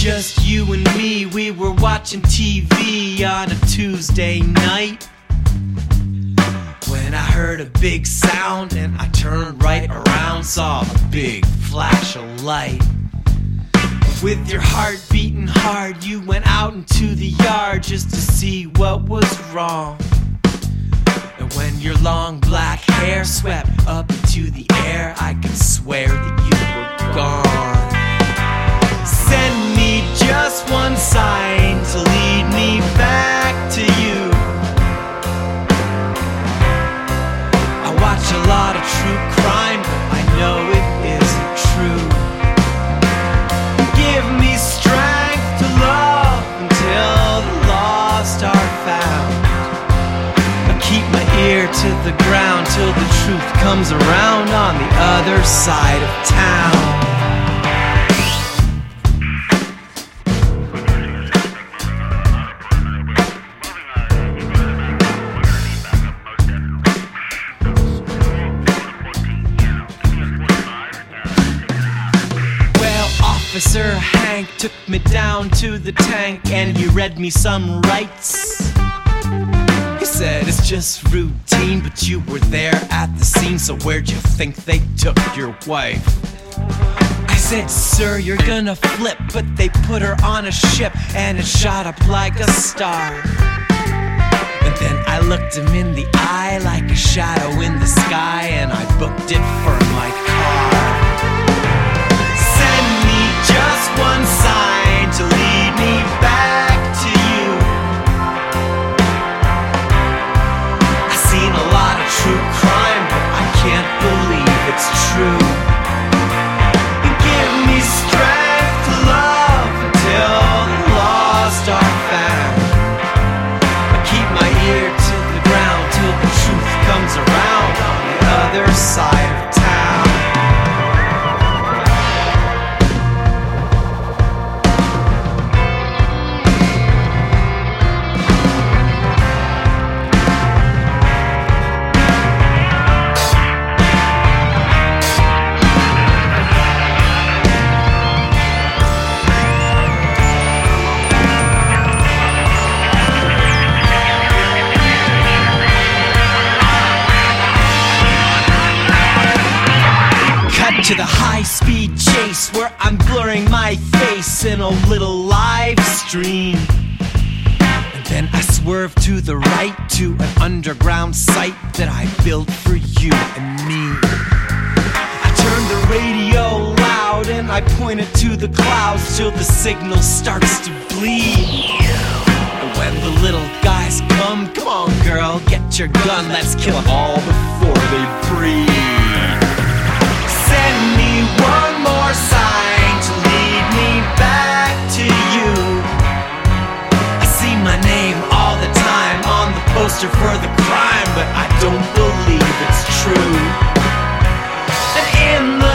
just you and me. We were watching TV on a Tuesday night. When I heard a big sound and I turned right around, saw a big flash of light. With your heart beating hard, you went out into the yard just to see what was wrong. And when your long black hair swept up into the air, I could swear that you were gone. To the ground till the truth comes around on the other side of town. Well, Officer Hank took me down to the tank and he read me some rights. Said it's just routine, but you were there at the scene, so where'd you think they took your wife? I said, Sir, you're gonna flip, but they put her on a ship and it shot up like a star. And then I looked him in the eye like a shadow in the sky, and I booked it for side to the high speed chase where I'm blurring my face in a little live stream. And then I swerve to the right to an underground site that I built for you and me. I turn the radio loud and I point it to the clouds till the signal starts to bleed. And when the little guys come, come on, girl, get your gun, let's kill 'em all before they breathe. monster for the crime, but I don't believe it's true. And in the